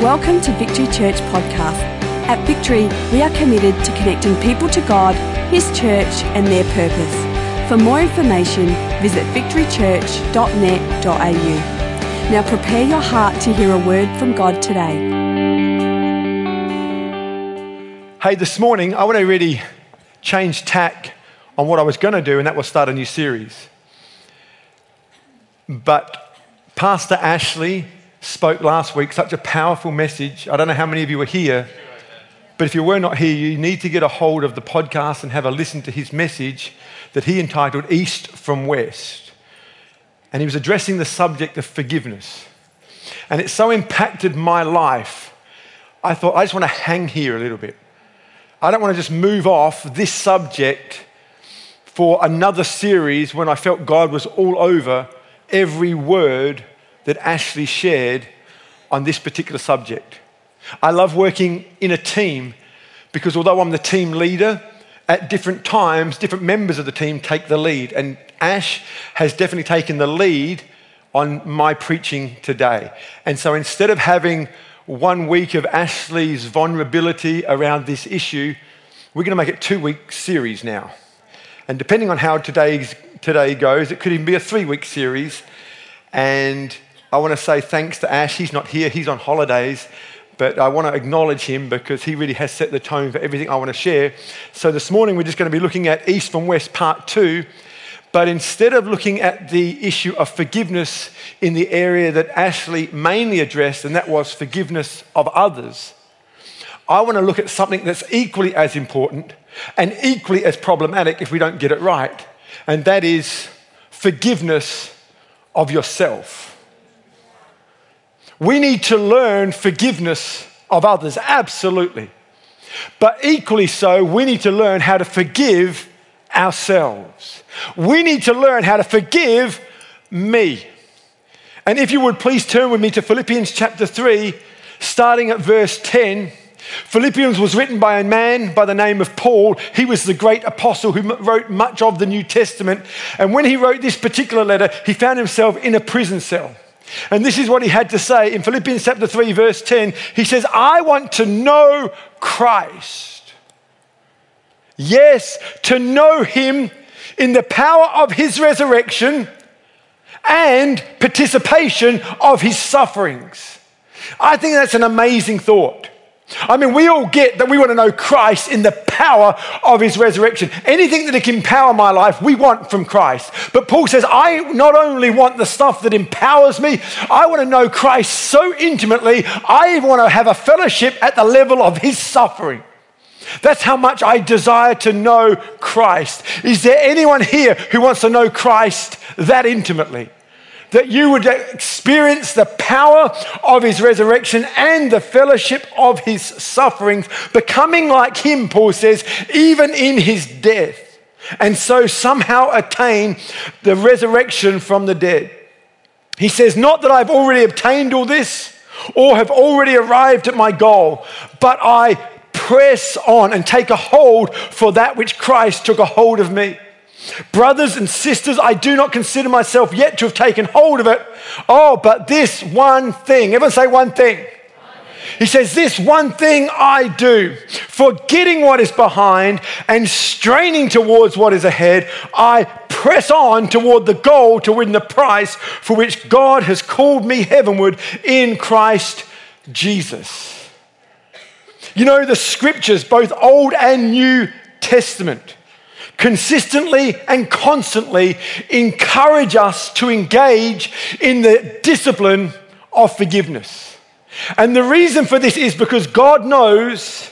Welcome to Victory Church Podcast. At Victory, we are committed to connecting people to God, His church, and their purpose. For more information, visit victorychurch.net.au. Now prepare your heart to hear a word from God today. Hey, this morning I want to really change tack on what I was going to do, and that was start a new series. But Pastor Ashley spoke last week such a powerful message. I don't know how many of you were here, but if you were not here, you need to get a hold of the podcast and have a listen to his message that he entitled East from West. And he was addressing the subject of forgiveness. And it so impacted my life, I thought, I just want to hang here a little bit. I don't want to just move off this subject for another series when I felt God was all over every word that Ashley shared on this particular subject. I love working in a team because although I'm the team leader, at different times, different members of the team take the lead. And Ash has definitely taken the lead on my preaching today. And so instead of having one week of Ashley's vulnerability around this issue, we're going to make it two week series now. And depending on how today's, today goes, it could even be a three week series. And I want to say thanks to Ash. He's not here, he's on holidays. But I want to acknowledge him because he really has set the tone for everything I want to share. So this morning we're just going to be looking at East from West Part 2. But instead of looking at the issue of forgiveness in the area that Ashley mainly addressed, and that was forgiveness of others, I want to look at something that's equally as important and equally as problematic if we don't get it right, and that is forgiveness of yourself. We need to learn forgiveness of others, absolutely. But equally so, we need to learn how to forgive ourselves. We need to learn how to forgive me. And if you would please turn with me to Philippians chapter 3, starting at verse 10. Philippians was written by a man by the name of Paul. He was the great apostle who wrote much of the New Testament. And when he wrote this particular letter, he found himself in a prison cell. And this is what he had to say in Philippians chapter 3, verse 10. He says, I want to know Christ. Yes, to know him in the power of his resurrection and participation of his sufferings. I think that's an amazing thought. I mean, we all get that we want to know Christ in the power of his resurrection. Anything that can empower my life, we want from Christ. But Paul says, I not only want the stuff that empowers me, I want to know Christ so intimately, I want to have a fellowship at the level of his suffering. That's how much I desire to know Christ. Is there anyone here who wants to know Christ that intimately? That you would experience the power of his resurrection and the fellowship of his sufferings, becoming like him, Paul says, even in his death, and so somehow attain the resurrection from the dead. He says, Not that I've already obtained all this or have already arrived at my goal, but I press on and take a hold for that which Christ took a hold of me. Brothers and sisters, I do not consider myself yet to have taken hold of it. Oh, but this one thing, everyone say one thing. He says, This one thing I do, forgetting what is behind and straining towards what is ahead, I press on toward the goal to win the prize for which God has called me heavenward in Christ Jesus. You know, the scriptures, both Old and New Testament, consistently and constantly encourage us to engage in the discipline of forgiveness. And the reason for this is because God knows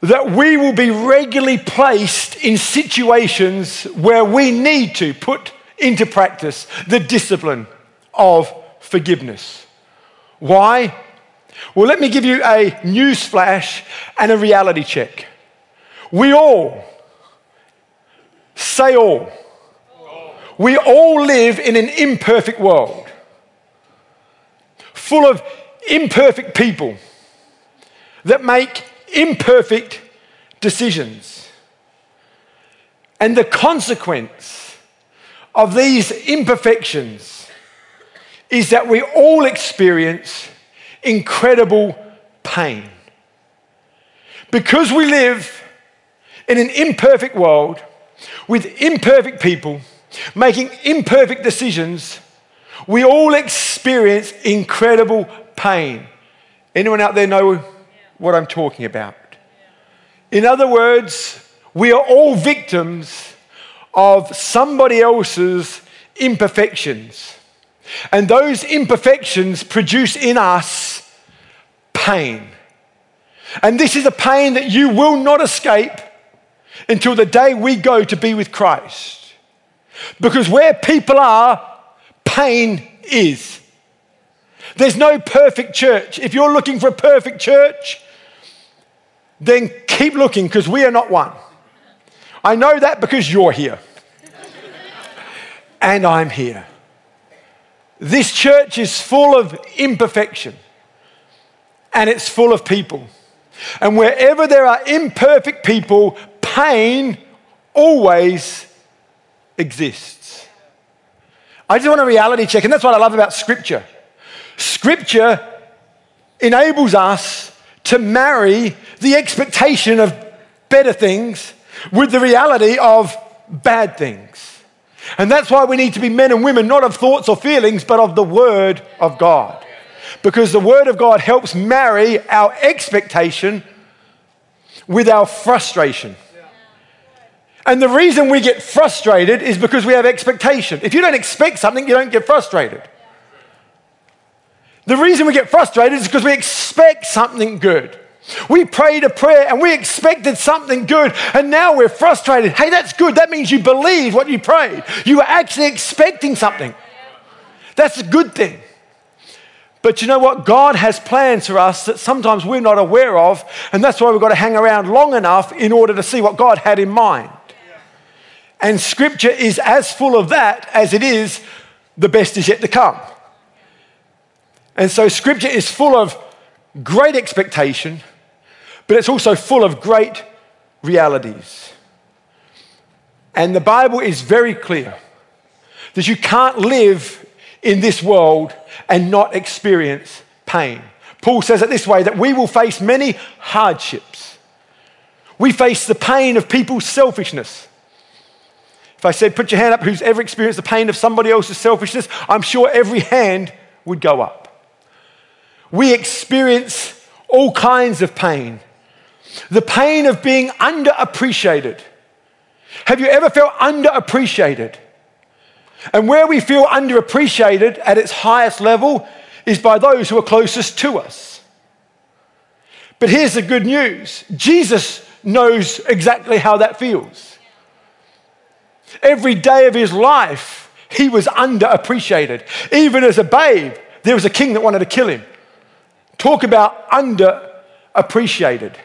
that we will be regularly placed in situations where we need to put into practice the discipline of forgiveness. Why? Well, let me give you a news flash and a reality check. We all Say all. We all live in an imperfect world, full of imperfect people that make imperfect decisions. And the consequence of these imperfections is that we all experience incredible pain. Because we live in an imperfect world with imperfect people making imperfect decisions, we all experience incredible pain. Anyone out there know what I'm talking about? In other words, we are all victims of somebody else's imperfections. And those imperfections produce in us pain. And this is a pain that you will not escape until the day we go to be with Christ. Because where people are, pain is. There's no perfect church. If you're looking for a perfect church, then keep looking because we are not one. I know that because you're here. and I'm here. This church is full of imperfection and it's full of people. And wherever there are imperfect people, pain always exists. I just want a reality check, and that's what I love about Scripture. Scripture enables us to marry the expectation of better things with the reality of bad things. And that's why we need to be men and women, not of thoughts or feelings, but of the Word of God. Because the Word of God helps marry our expectation with our frustration. And the reason we get frustrated is because we have expectation. If you don't expect something, you don't get frustrated. The reason we get frustrated is because we expect something good. We prayed a prayer and we expected something good, and now we're frustrated. Hey, that's good. That means you believe what you prayed. You were actually expecting something. That's a good thing. But you know what? God has plans for us that sometimes we're not aware of, and that's why we've got to hang around long enough in order to see what God had in mind. And scripture is as full of that as it is the best is yet to come. And so scripture is full of great expectation but it's also full of great realities. And the Bible is very clear that you can't live in this world and not experience pain. Paul says it this way that we will face many hardships. We face the pain of people's selfishness. I said, put your hand up, who's ever experienced the pain of somebody else's selfishness, I'm sure every hand would go up. We experience all kinds of pain the pain of being underappreciated. Have you ever felt underappreciated? And where we feel underappreciated at its highest level is by those who are closest to us. But here's the good news Jesus knows exactly how that feels. Every day of his life, he was underappreciated. Even as a babe, there was a king that wanted to kill him. Talk about underappreciated.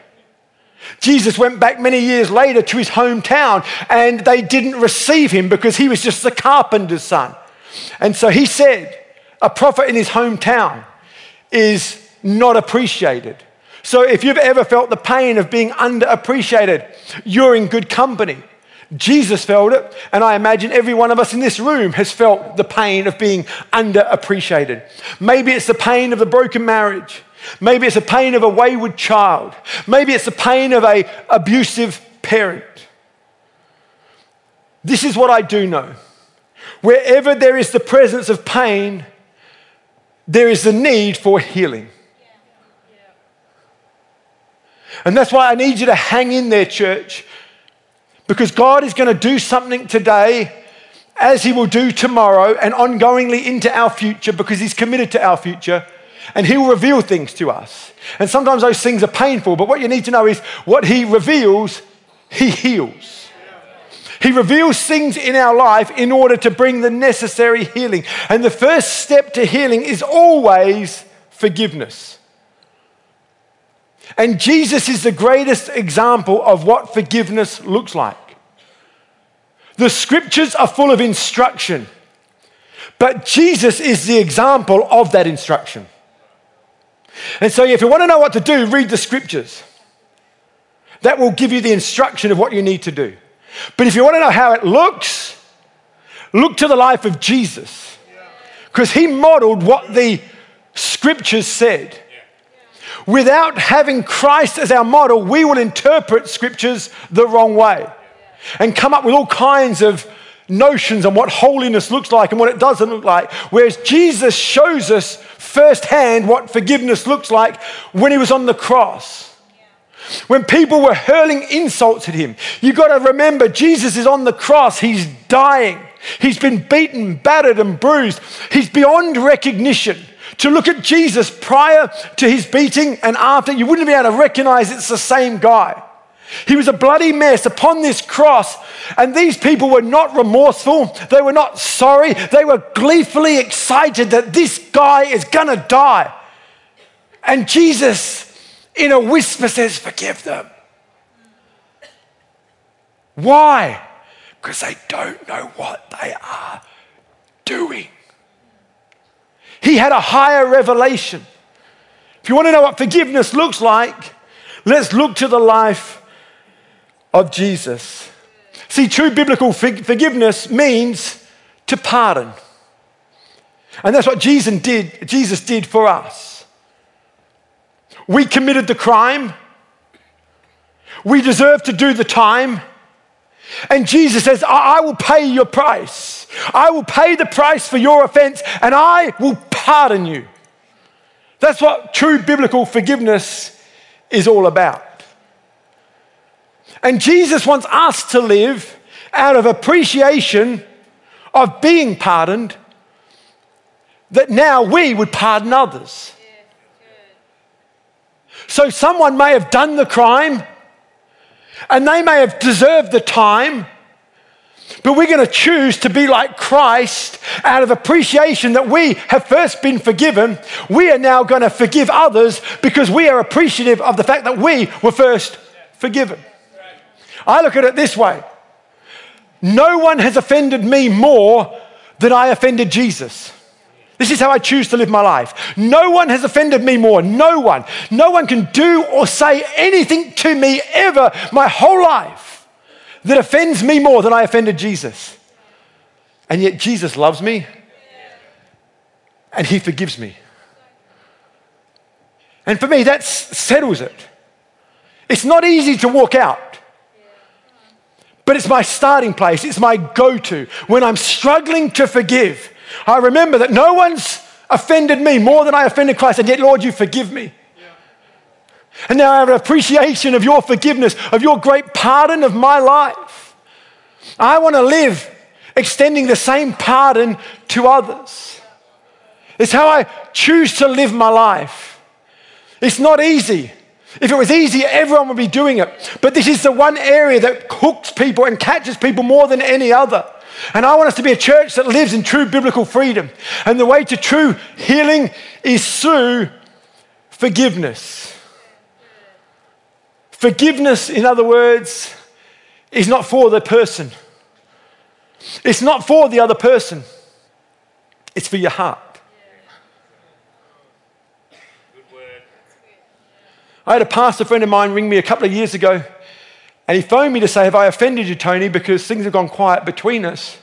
Jesus went back many years later to his hometown and they didn't receive him because he was just the carpenter's son. And so he said, a prophet in his hometown is not appreciated. So if you've ever felt the pain of being underappreciated, you're in good company. Jesus felt it, and I imagine every one of us in this room has felt the pain of being underappreciated. Maybe it's the pain of the broken marriage. Maybe it's the pain of a wayward child. Maybe it's the pain of an abusive parent. This is what I do know. Wherever there is the presence of pain, there is the need for healing. And that's why I need you to hang in there, church, because God is going to do something today, as He will do tomorrow, and ongoingly into our future, because He's committed to our future and He will reveal things to us. And sometimes those things are painful, but what you need to know is what He reveals, He heals. He reveals things in our life in order to bring the necessary healing. And the first step to healing is always forgiveness. And Jesus is the greatest example of what forgiveness looks like. The scriptures are full of instruction, but Jesus is the example of that instruction. And so, if you want to know what to do, read the scriptures. That will give you the instruction of what you need to do. But if you want to know how it looks, look to the life of Jesus. Because he modeled what the scriptures said. Without having Christ as our model, we will interpret scriptures the wrong way and come up with all kinds of notions on what holiness looks like and what it doesn't look like. Whereas Jesus shows us firsthand what forgiveness looks like when he was on the cross. When people were hurling insults at him, you've got to remember Jesus is on the cross, he's dying. He's been beaten, battered, and bruised. He's beyond recognition. To look at Jesus prior to his beating and after, you wouldn't be able to recognize it's the same guy. He was a bloody mess upon this cross, and these people were not remorseful. They were not sorry. They were gleefully excited that this guy is going to die. And Jesus, in a whisper, says, Forgive them. Why? Because they don't know what they are doing. He had a higher revelation. If you want to know what forgiveness looks like, let's look to the life of Jesus. See, true biblical forgiveness means to pardon. And that's what Jesus did, Jesus did for us. We committed the crime. We deserve to do the time. And Jesus says, I will pay your price. I will pay the price for your offense and I will pardon you. That's what true biblical forgiveness is all about. And Jesus wants us to live out of appreciation of being pardoned, that now we would pardon others. So someone may have done the crime and they may have deserved the time, but we're going to choose to be like Christ out of appreciation that we have first been forgiven. We are now going to forgive others because we are appreciative of the fact that we were first forgiven. I look at it this way no one has offended me more than I offended Jesus. This is how I choose to live my life. No one has offended me more. No one. No one can do or say anything to me ever my whole life that offends me more than I offended Jesus. And yet Jesus loves me and he forgives me. And for me, that settles it. It's not easy to walk out. But it's my starting place, it's my go to. When I'm struggling to forgive, I remember that no one's offended me more than I offended Christ, and yet, Lord, you forgive me. And now I have an appreciation of your forgiveness, of your great pardon of my life. I want to live extending the same pardon to others. It's how I choose to live my life. It's not easy. If it was easy, everyone would be doing it. But this is the one area that hooks people and catches people more than any other. And I want us to be a church that lives in true biblical freedom. And the way to true healing is through forgiveness. Forgiveness, in other words, is not for the person. It's not for the other person. It's for your heart. I had a pastor friend of mine ring me a couple of years ago, and he phoned me to say, Have I offended you, Tony? Because things have gone quiet between us.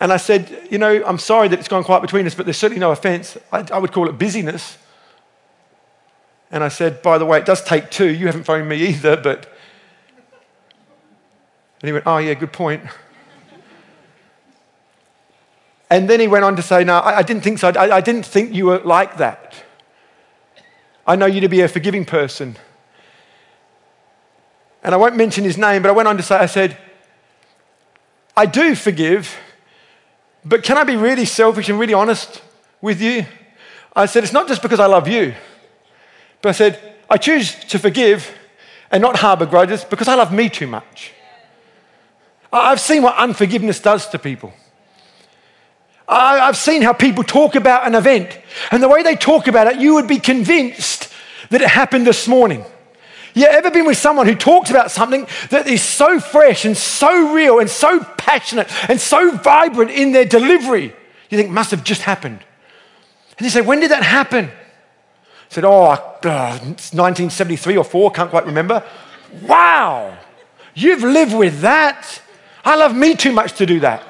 And I said, You know, I'm sorry that it's gone quiet between us, but there's certainly no offense. I, I would call it busyness. And I said, By the way, it does take two. You haven't phoned me either, but. And he went, Oh, yeah, good point. And then he went on to say, No, I, I didn't think so. I, I didn't think you were like that. I know you to be a forgiving person. And I won't mention his name, but I went on to say, I said, I do forgive, but can I be really selfish and really honest with you? I said, it's not just because I love you, but I said, I choose to forgive and not harbor grudges because I love me too much. I've seen what unforgiveness does to people. I've seen how people talk about an event, and the way they talk about it, you would be convinced that it happened this morning. You ever been with someone who talks about something that is so fresh and so real and so passionate and so vibrant in their delivery? You think must have just happened. And you say, when did that happen? I said, oh, uh, 1973 or four, can't quite remember. Wow, you've lived with that. I love me too much to do that.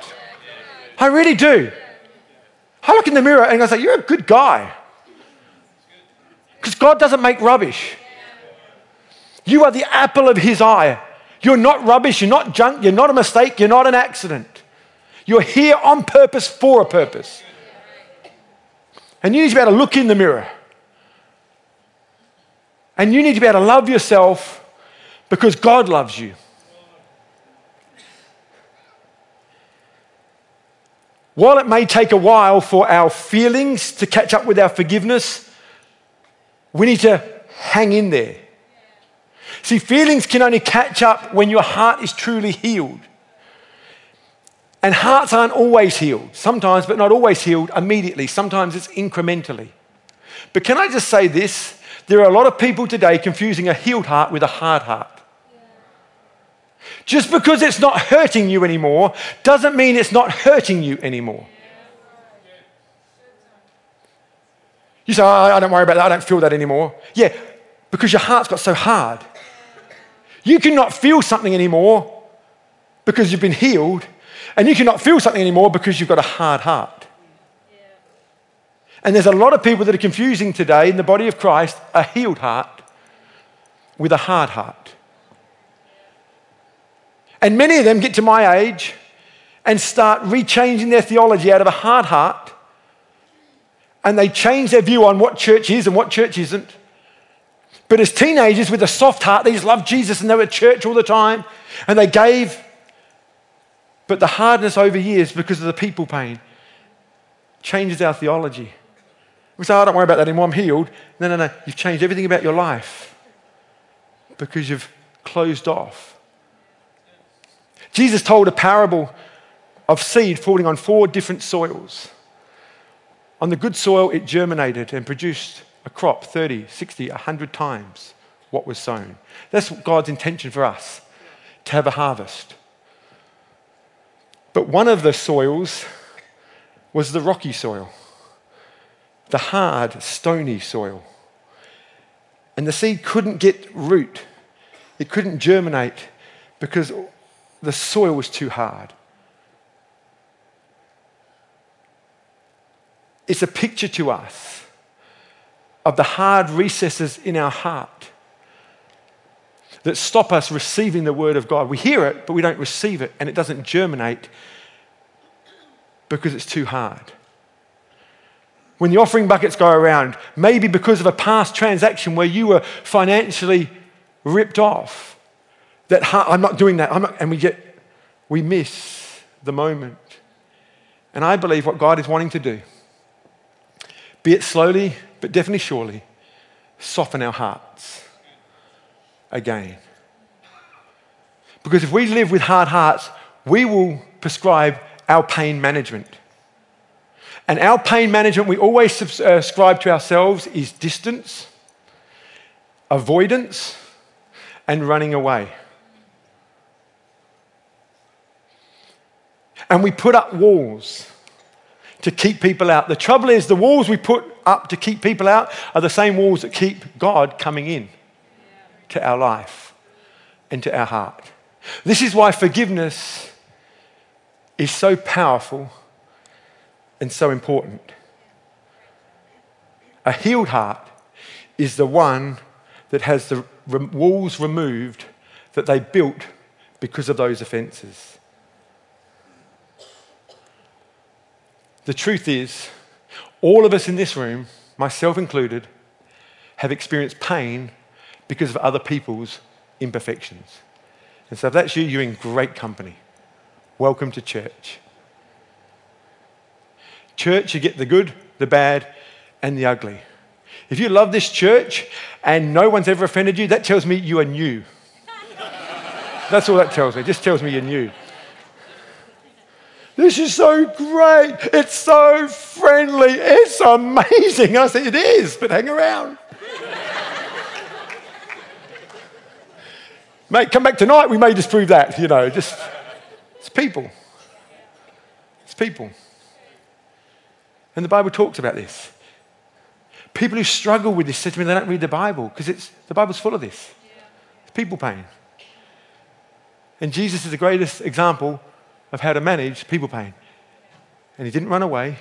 I really do. I look in the mirror and I say, You're a good guy. Because God doesn't make rubbish. You are the apple of His eye. You're not rubbish, you're not junk, you're not a mistake, you're not an accident. You're here on purpose for a purpose. And you need to be able to look in the mirror. And you need to be able to love yourself because God loves you. While it may take a while for our feelings to catch up with our forgiveness, we need to hang in there. See, feelings can only catch up when your heart is truly healed. And hearts aren't always healed, sometimes, but not always healed immediately. Sometimes it's incrementally. But can I just say this? There are a lot of people today confusing a healed heart with a hard heart. Just because it's not hurting you anymore doesn't mean it's not hurting you anymore. You say, oh, I don't worry about that, I don't feel that anymore. Yeah, because your heart's got so hard. You cannot feel something anymore because you've been healed, and you cannot feel something anymore because you've got a hard heart. And there's a lot of people that are confusing today in the body of Christ a healed heart with a hard heart. And many of them get to my age and start rechanging their theology out of a hard heart. And they change their view on what church is and what church isn't. But as teenagers with a soft heart, they just loved Jesus and they were at church all the time and they gave. But the hardness over years, because of the people pain, changes our theology. We say, oh, don't worry about that anymore, I'm healed. No, no, no. You've changed everything about your life because you've closed off. Jesus told a parable of seed falling on four different soils. On the good soil, it germinated and produced a crop 30, 60, 100 times what was sown. That's God's intention for us to have a harvest. But one of the soils was the rocky soil the hard, stony soil. And the seed couldn't get root, it couldn't germinate because the soil was too hard. It's a picture to us of the hard recesses in our heart that stop us receiving the word of God. We hear it, but we don't receive it, and it doesn't germinate because it's too hard when the offering buckets go around, maybe because of a past transaction where you were financially ripped off, that I'm not doing that, not, and we get, we miss the moment. And I believe what God is wanting to do, be it slowly, but definitely surely, soften our hearts again. Because if we live with hard hearts, we will prescribe our pain management. And our pain management, we always subscribe uh, to ourselves, is distance, avoidance, and running away. And we put up walls to keep people out. The trouble is, the walls we put up to keep people out are the same walls that keep God coming in to our life and to our heart. This is why forgiveness is so powerful and so important. A healed heart is the one that has the walls removed that they built because of those offenses. The truth is, all of us in this room, myself included, have experienced pain because of other people's imperfections. And so, if that's you, you're in great company. Welcome to church. Church, you get the good, the bad, and the ugly. If you love this church and no one's ever offended you, that tells me you are new. That's all that tells me. It just tells me you're new. This is so great. It's so friendly. It's amazing. I said, It is, but hang around. Mate, come back tonight. We may disprove that. You know, just, it's people. It's people. And the Bible talks about this. People who struggle with this say to me they don't read the Bible because it's the Bible's full of this. It's people pain. And Jesus is the greatest example of how to manage people pain. And he didn't run away,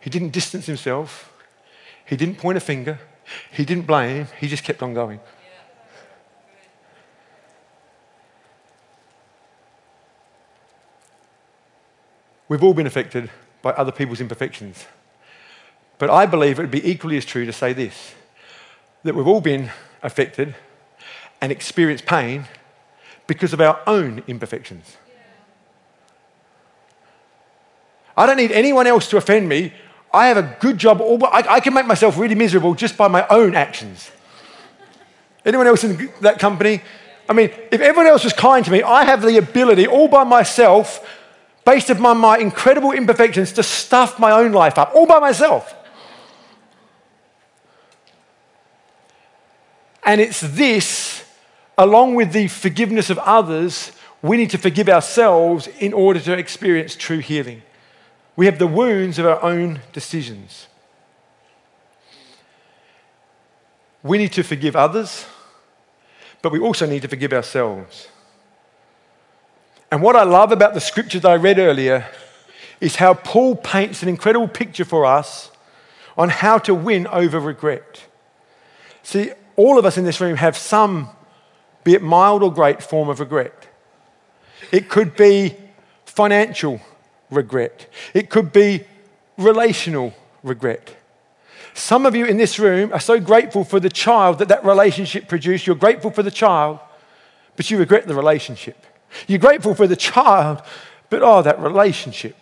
he didn't distance himself, He didn't point a finger, he didn't blame, he just kept on going. We've all been affected by other people's imperfections. But I believe it would be equally as true to say this that we've all been affected and experienced pain because of our own imperfections. I don't need anyone else to offend me. I have a good job. I, can make myself really miserable just by my own actions. Anyone else in that company? I mean, if everyone else was kind to me, I have the ability all by myself, based upon my incredible imperfections, to stuff my own life up all by myself. And it's this, along with the forgiveness of others, we need to forgive ourselves in order to experience true healing. We have the wounds of our own decisions. We need to forgive others, but we also need to forgive ourselves. And what I love about the scriptures I read earlier is how Paul paints an incredible picture for us on how to win over regret. See, all of us in this room have some, be it mild or great, form of regret. It could be financial regret. It could be relational regret. Some of you in this room are so grateful for the child that that relationship produced. You're grateful for the child, but you regret the relationship. You're grateful for the child, but oh, that relationship.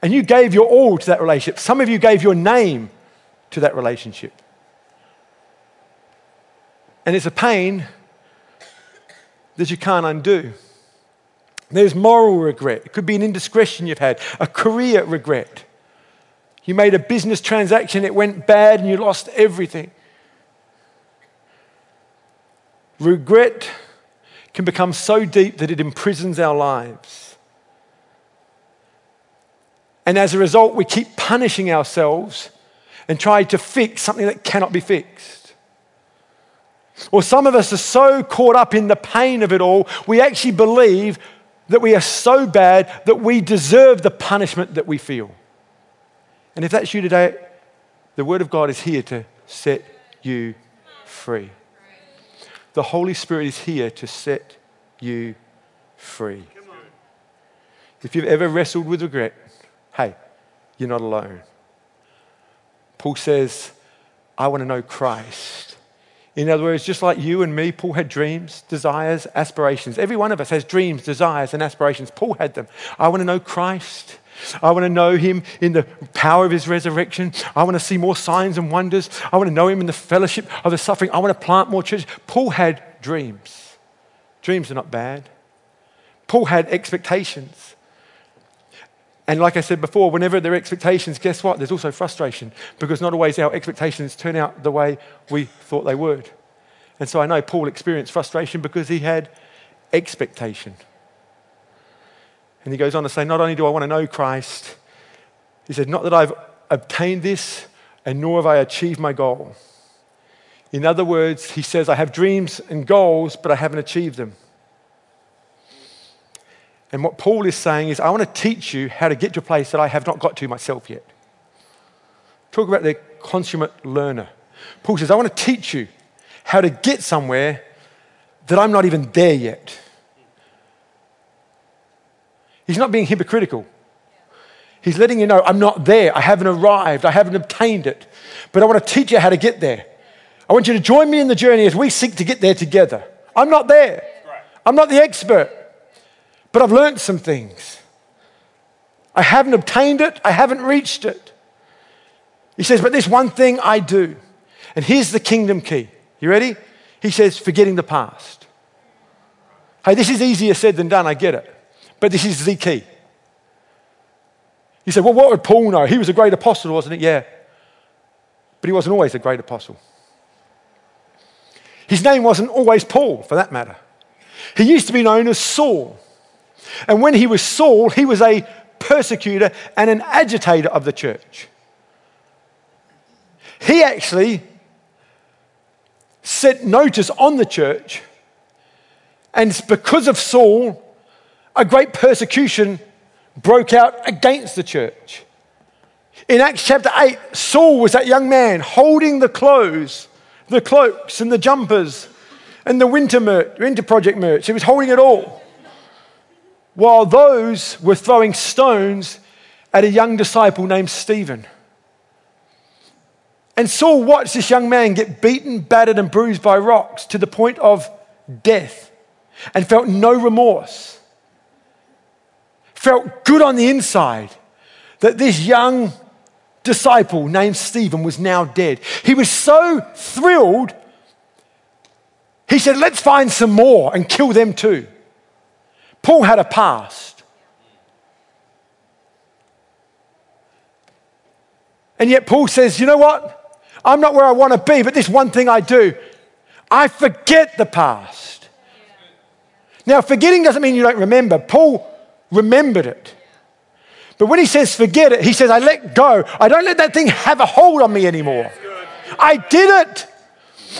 And you gave your all to that relationship. Some of you gave your name to that relationship. And it's a pain that you can't undo. There's moral regret. It could be an indiscretion you've had, a career regret. You made a business transaction, it went bad, and you lost everything. Regret can become so deep that it imprisons our lives. And as a result, we keep punishing ourselves and try to fix something that cannot be fixed. Or some of us are so caught up in the pain of it all, we actually believe that we are so bad that we deserve the punishment that we feel. And if that's you today, the Word of God is here to set you free. The Holy Spirit is here to set you free. If you've ever wrestled with regret, hey, you're not alone. Paul says, I want to know Christ. In other words, just like you and me, Paul had dreams, desires, aspirations. Every one of us has dreams, desires, and aspirations. Paul had them. I want to know Christ. I want to know him in the power of his resurrection. I want to see more signs and wonders. I want to know him in the fellowship of the suffering. I want to plant more churches. Paul had dreams. Dreams are not bad. Paul had expectations. And like I said before, whenever there are expectations, guess what? There's also frustration because not always our expectations turn out the way we thought they would. And so I know Paul experienced frustration because he had expectation. And he goes on to say, Not only do I want to know Christ, he said, Not that I've obtained this, and nor have I achieved my goal. In other words, he says, I have dreams and goals, but I haven't achieved them. And what Paul is saying is, I want to teach you how to get to a place that I have not got to myself yet. Talk about the consummate learner. Paul says, I want to teach you how to get somewhere that I'm not even there yet. He's not being hypocritical. He's letting you know, I'm not there. I haven't arrived. I haven't obtained it. But I want to teach you how to get there. I want you to join me in the journey as we seek to get there together. I'm not there. I'm not the expert but I've learned some things. I haven't obtained it, I haven't reached it. He says, but there's one thing I do. And here's the kingdom key. You ready? He says, forgetting the past. Hey, this is easier said than done, I get it. But this is the key. You say, well, what would Paul know? He was a great apostle, wasn't he? Yeah. But he wasn't always a great apostle. His name wasn't always Paul, for that matter. He used to be known as Saul. And when he was Saul, he was a persecutor and an agitator of the church. He actually set notice on the church, and because of Saul, a great persecution broke out against the church. In Acts chapter 8, Saul was that young man holding the clothes, the cloaks and the jumpers and the winter, merch, winter project merch. He was holding it all. While those were throwing stones at a young disciple named Stephen. And Saul watched this young man get beaten, battered, and bruised by rocks to the point of death and felt no remorse. Felt good on the inside that this young disciple named Stephen was now dead. He was so thrilled, he said, Let's find some more and kill them too. Paul had a past. And yet Paul says, You know what? I'm not where I want to be, but this one thing I do I forget the past. Now, forgetting doesn't mean you don't remember. Paul remembered it. But when he says forget it, he says, I let go. I don't let that thing have a hold on me anymore. I did it.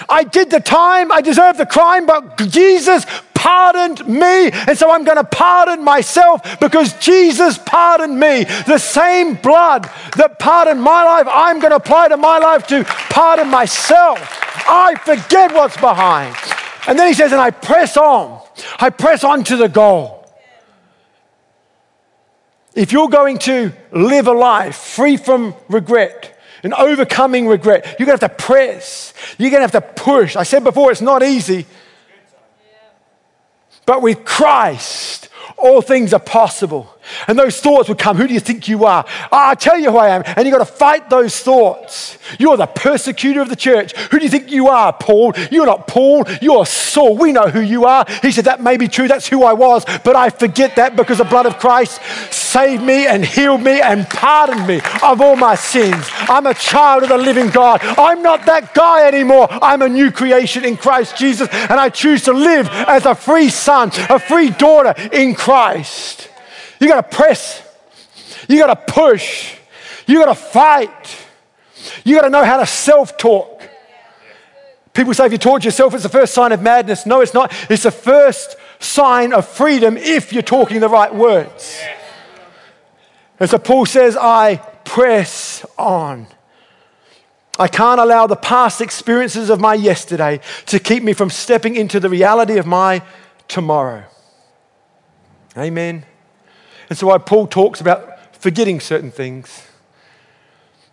I did the time. I deserved the crime, but Jesus pardoned me. And so I'm going to pardon myself because Jesus pardoned me. The same blood that pardoned my life, I'm going to apply to my life to pardon myself. I forget what's behind. And then he says, and I press on. I press on to the goal. If you're going to live a life free from regret and overcoming regret, you're going to have to press. You're going to have to push. I said before, it's not easy. But with Christ, all things are possible. And those thoughts would come. Who do you think you are? Ah, oh, I tell you who I am. And you've got to fight those thoughts. You're the persecutor of the church. Who do you think you are, Paul? You're not Paul. You're Saul. We know who you are. He said, That may be true. That's who I was. But I forget that because the blood of Christ saved me and healed me and pardoned me of all my sins. I'm a child of the living God. I'm not that guy anymore. I'm a new creation in Christ Jesus. And I choose to live as a free son, a free daughter in Christ. You got to press. You got to push. You got to fight. You got to know how to self talk. People say if you talk to yourself, it's the first sign of madness. No, it's not. It's the first sign of freedom if you're talking the right words. And so Paul says, I press on. I can't allow the past experiences of my yesterday to keep me from stepping into the reality of my tomorrow. Amen. And so, why Paul talks about forgetting certain things,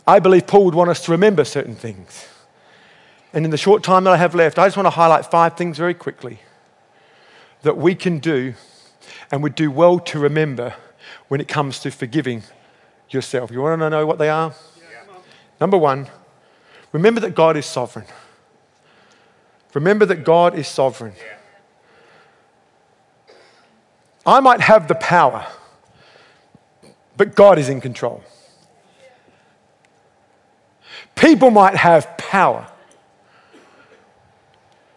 I believe Paul would want us to remember certain things. And in the short time that I have left, I just want to highlight five things very quickly that we can do and would do well to remember when it comes to forgiving yourself. You want to know what they are? Yeah. Number one, remember that God is sovereign. Remember that God is sovereign. Yeah. I might have the power but God is in control. People might have power,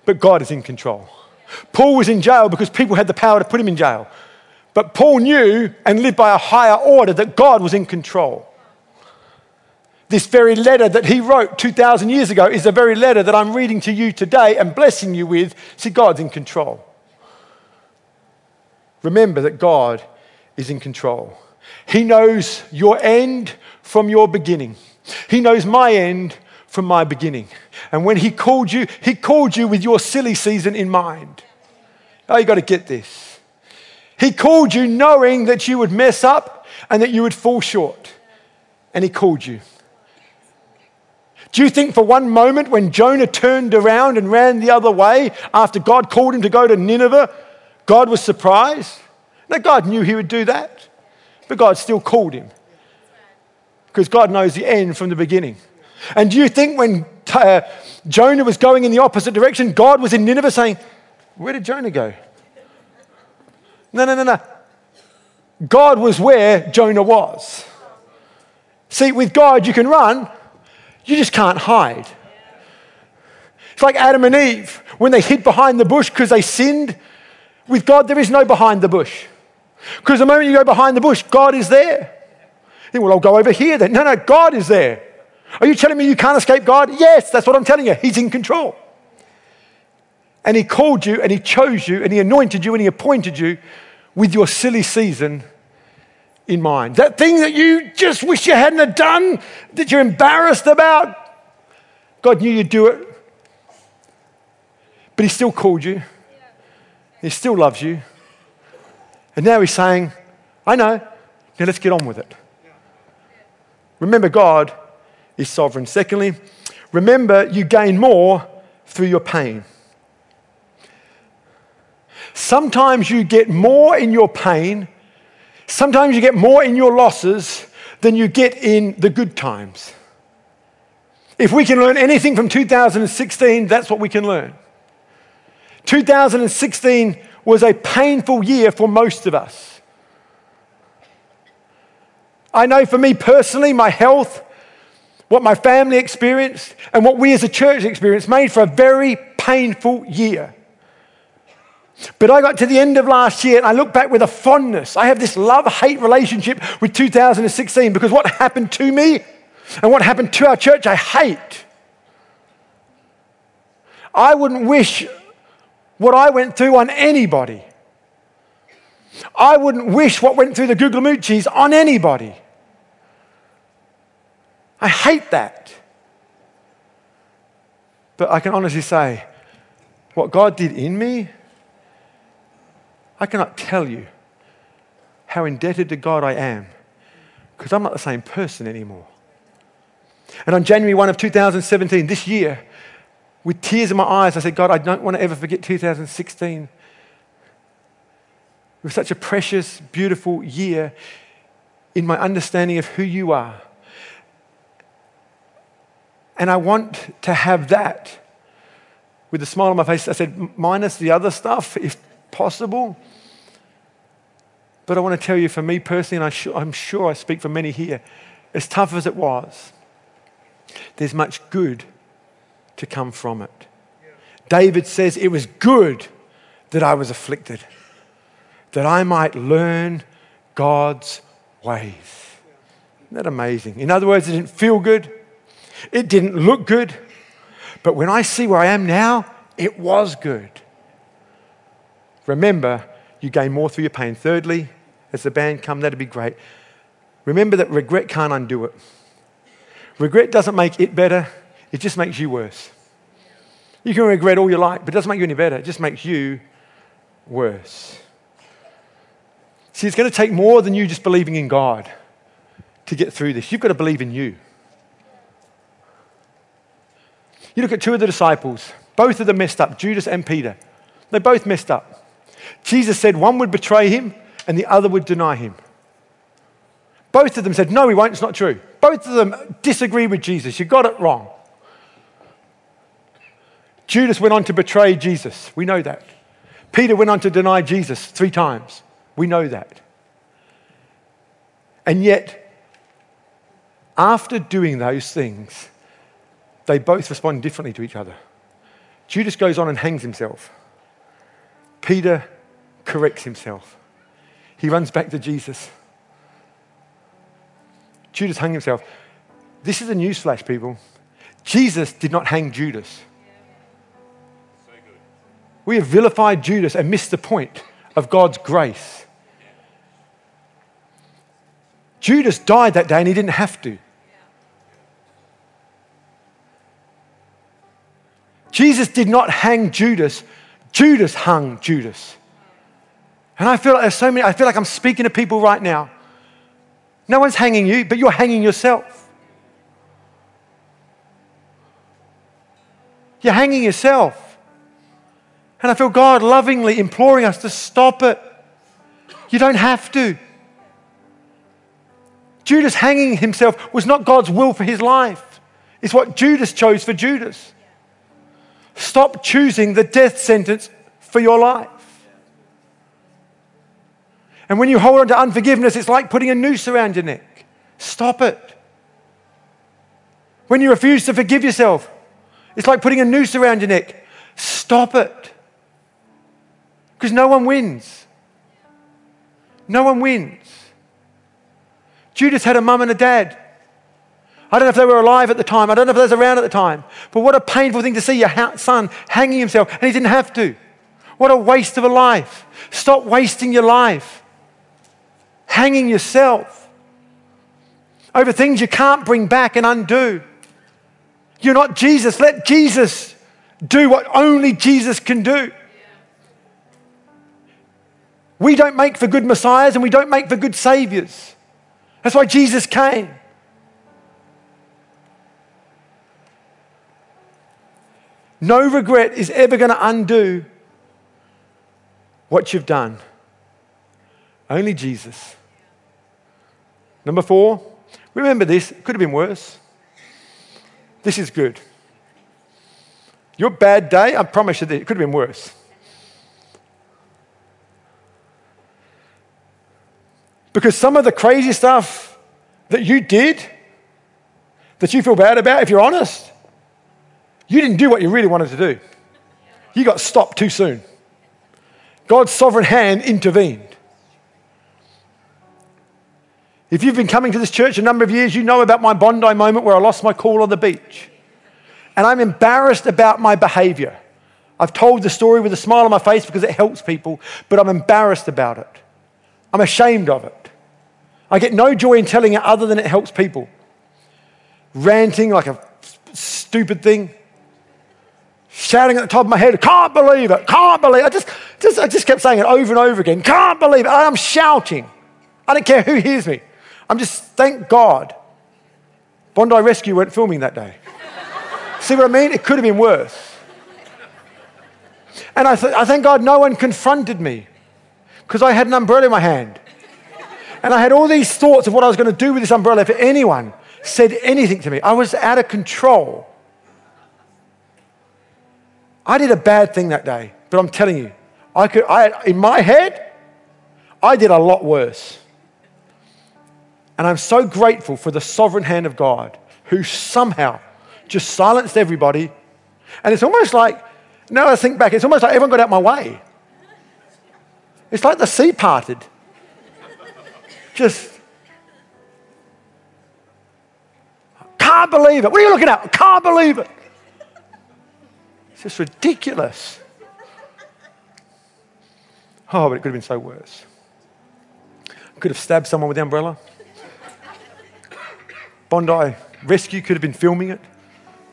but God is in control. Paul was in jail because people had the power to put him in jail. But Paul knew and lived by a higher order that God was in control. This very letter that he wrote 2,000 years ago is the very letter that I'm reading to you today and blessing you with. See, God's in control. Remember that God is in control. He knows your end from your beginning. He knows my end from my beginning. And when He called you, He called you with your silly season in mind. Oh, you got to get this. He called you knowing that you would mess up and that you would fall short. And He called you. Do you think for one moment when Jonah turned around and ran the other way after God called him to go to Nineveh, God was surprised? No, God knew he would do that. But God still called him because God knows the end from the beginning. And do you think when uh, Jonah was going in the opposite direction, God was in Nineveh saying, Where did Jonah go? No, no, no, no. God was where Jonah was. See, with God, you can run, you just can't hide. It's like Adam and Eve when they hid behind the bush because they sinned. With God, there is no behind the bush. Because the moment you go behind the bush, God is there. You think, well, I'll go over here then. No, no, God is there. Are you telling me you can't escape God? Yes, that's what I'm telling you. He's in control. And He called you and He chose you and He anointed you and He appointed you with your silly season in mind. That thing that you just wish you hadn't done, that you're embarrassed about. God knew you'd do it. But He still called you. He still loves you. And now He's saying, I know. Now let's get on with it. Remember, God is sovereign. Secondly, remember you gain more through your pain. Sometimes you get more in your pain, sometimes you get more in your losses than you get in the good times. If we can learn anything from 2016, that's what we can learn. 2016 was a painful year for most of us. I know for me personally, my health, what my family experienced, and what we as a church experienced made for a very painful year. But I got to the end of last year and I look back with a fondness. I have this love hate relationship with 2016 because what happened to me and what happened to our church, I hate. I wouldn't wish what I went through on anybody. I wouldn't wish what went through the Guglielmucci's on anybody. I hate that. But I can honestly say, what God did in me, I cannot tell you how indebted to God I am because I'm not the same person anymore. And on January 1 of 2017, this year, with tears in my eyes, I said, God, I don't want to ever forget 2016. It was such a precious, beautiful year in my understanding of who you are. And I want to have that with a smile on my face. I said, minus the other stuff, if possible. But I want to tell you, for me personally, and I'm sure I speak for many here, as tough as it was, there's much good to come from it. David says, It was good that I was afflicted, that I might learn God's ways. Isn't that amazing? In other words, it didn't feel good, it didn't look good, but when I see where I am now, it was good. Remember, you gain more through your pain. Thirdly, as the band come, that'd be great. Remember that regret can't undo it. Regret doesn't make it better, it just makes you worse. You can regret all you like, but it doesn't make you any better. It just makes you worse. See, it's going to take more than you just believing in God to get through this. You've got to believe in you. You look at two of the disciples, both of them messed up, Judas and Peter. They both messed up. Jesus said one would betray him and the other would deny him. Both of them said, No, he won't, it's not true. Both of them disagree with Jesus. You got it wrong. Judas went on to betray Jesus. We know that. Peter went on to deny Jesus three times. We know that. And yet, after doing those things, they both respond differently to each other. Judas goes on and hangs himself. Peter corrects himself. He runs back to Jesus. Judas hung himself. This is a newsflash, people. Jesus did not hang Judas. We have vilified Judas and missed the point of God's grace. Judas died that day and he didn't have to. Jesus did not hang Judas, Judas hung Judas. And I feel like there's so many, I feel like I'm speaking to people right now. No one's hanging you, but you're hanging yourself. You're hanging yourself. And I feel God lovingly imploring us to stop it. You don't have to. Judas hanging himself was not God's will for his life, it's what Judas chose for Judas. Stop choosing the death sentence for your life. And when you hold on to unforgiveness, it's like putting a noose around your neck. Stop it. When you refuse to forgive yourself, it's like putting a noose around your neck. Stop it. Because no one wins. No one wins. Judas had a mum and a dad. I don't know if they were alive at the time. I don't know if they were around at the time. But what a painful thing to see your son hanging himself and he didn't have to. What a waste of a life. Stop wasting your life hanging yourself over things you can't bring back and undo. You're not Jesus. Let Jesus do what only Jesus can do. We don't make for good messiahs and we don't make for good saviors. That's why Jesus came. No regret is ever going to undo what you've done. Only Jesus. Number four, remember this, it could have been worse. This is good. Your bad day, I promise you, it could have been worse. Because some of the crazy stuff that you did, that you feel bad about, if you're honest, you didn't do what you really wanted to do. You got stopped too soon. God's sovereign hand intervened. If you've been coming to this church a number of years, you know about my Bondi moment where I lost my cool on the beach. And I'm embarrassed about my behavior. I've told the story with a smile on my face because it helps people, but I'm embarrassed about it. I'm ashamed of it. I get no joy in telling it other than it helps people. Ranting like a stupid thing. Shouting at the top of my head, can't believe it, can't believe it. I just, just, I just kept saying it over and over again, can't believe it. I'm shouting. I don't care who hears me. I'm just, thank God. Bondi Rescue weren't filming that day. See what I mean? It could have been worse. And I, th- I thank God no one confronted me because I had an umbrella in my hand. And I had all these thoughts of what I was going to do with this umbrella if anyone said anything to me. I was out of control. I did a bad thing that day, but I'm telling you, I could, I, in my head, I did a lot worse. And I'm so grateful for the sovereign hand of God who somehow just silenced everybody. And it's almost like, now I think back, it's almost like everyone got out my way. It's like the sea parted. Just can't believe it. What are you looking at? Can't believe it. It's just ridiculous. Oh, but it could have been so worse. Could have stabbed someone with the umbrella. Bondi Rescue could have been filming it.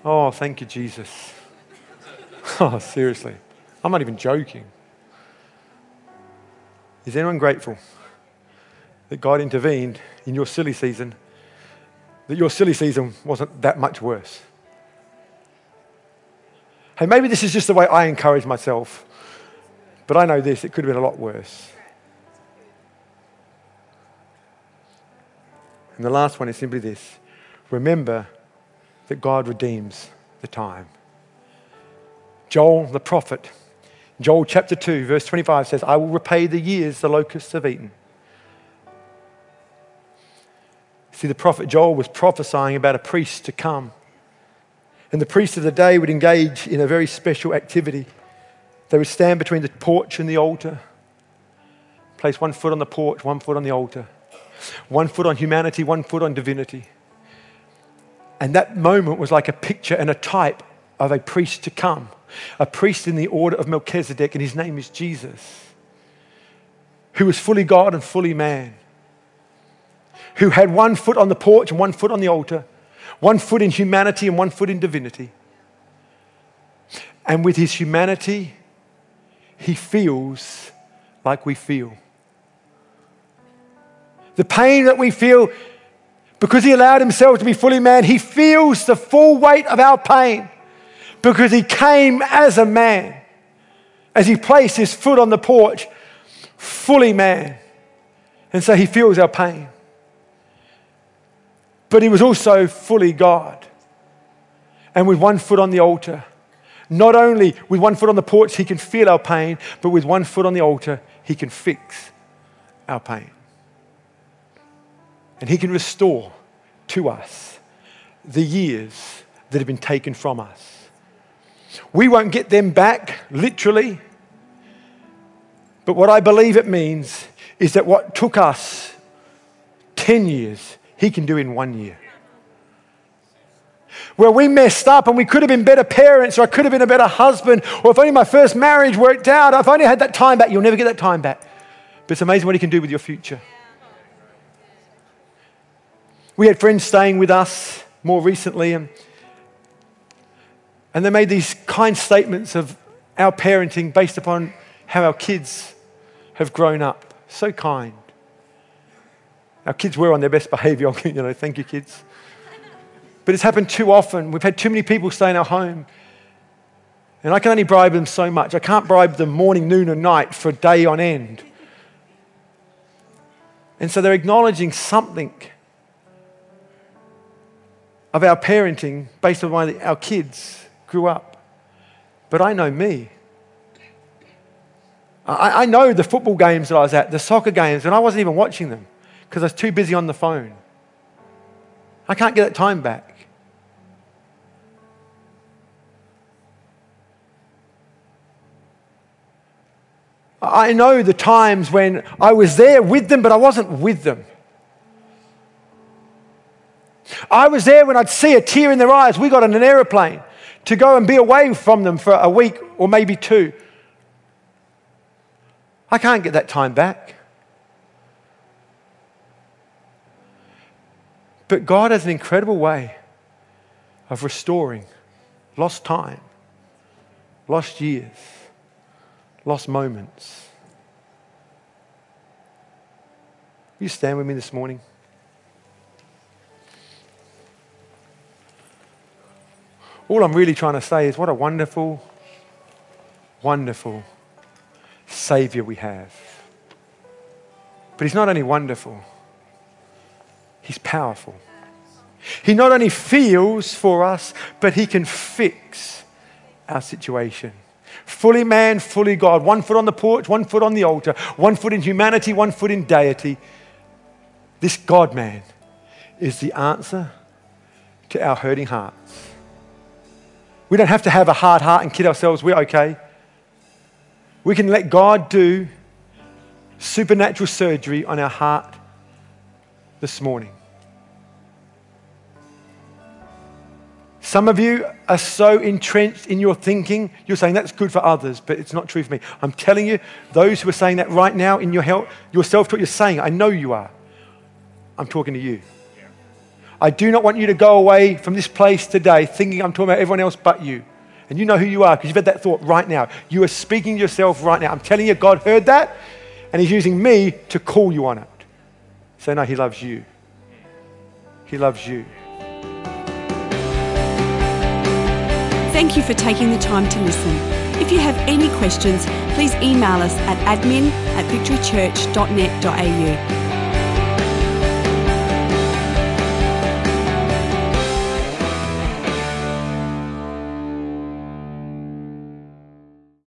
Oh, thank you, Jesus. Oh, seriously. I'm not even joking. Is anyone grateful that God intervened in your silly season, that your silly season wasn't that much worse? Hey, maybe this is just the way I encourage myself, but I know this, it could have been a lot worse. And the last one is simply this remember that God redeems the time. Joel the prophet Joel chapter 2, verse 25 says, I will repay the years the locusts have eaten. See, the prophet Joel was prophesying about a priest to come. And the priest of the day would engage in a very special activity. They would stand between the porch and the altar, place one foot on the porch, one foot on the altar, one foot on humanity, one foot on divinity. And that moment was like a picture and a type of a priest to come a priest in the order of Melchizedek, and his name is Jesus, who was fully God and fully man, who had one foot on the porch and one foot on the altar, one foot in humanity and one foot in divinity. And with his humanity, he feels like we feel. The pain that we feel because he allowed himself to be fully man, he feels the full weight of our pain because he came as a man. As he placed his foot on the porch, fully man. And so he feels our pain. But he was also fully God. And with one foot on the altar, not only with one foot on the porch, he can feel our pain, but with one foot on the altar, he can fix our pain. And he can restore to us the years that have been taken from us. We won't get them back, literally. But what I believe it means is that what took us 10 years, He can do in one year. Where we messed up and we could have been better parents, or I could have been a better husband, or if only my first marriage worked out, if I only had that time back, you'll never get that time back. But it's amazing what He can do with your future. we had friends staying with us more recently, and, and they made these kind statements of our parenting based upon how our kids have grown up. So kind. Our kids were on their best behavior, you know, thank you, kids. But it's happened too often. We've had too many people stay in our home. And I can only bribe them so much. I can't bribe them morning, noon, and night for a day on end. And so they're acknowledging something of our parenting based on why our kids grew up. But I know me. I, I know the football games that I was at, the soccer games, and I wasn't even watching them because I was too busy on the phone. I can't get that time back. I know the times when I was there with them, but I wasn't with them. I was there when I'd see a tear in their eyes. We got on an aeroplane to go and be away from them for a week or maybe two. I can't get that time back. But God has an incredible way of restoring lost time, lost years lost moments. Will you stand with me this morning? All I'm really trying to say is what a wonderful, wonderful Savior we have. But He's not only wonderful, He's powerful. He not only feels for us, but He can fix our situation. Fully man, fully God. One foot on the porch, one foot on the altar, one foot in humanity, one foot in deity. This God man is the answer to our hurting hearts. We don't have to have a hard heart and kid ourselves, we're okay. We can let God do supernatural surgery on our heart this morning. Some of you are so entrenched in your thinking, you're saying that's good for others, but it's not true for me. I'm telling you, those who are saying that right now in your health, yourself, what you're saying, I know you are. I'm talking to you. I do not want you to go away from this place today thinking I'm talking about everyone else but you. And you know who you are because you've had that thought right now. You are speaking to yourself right now. I'm telling you, God heard that and He's using me to call you on it. So, no, He loves you. He loves you. Thank you for taking the time to listen. If you have any questions, please email us at admin at victorychurch.net.au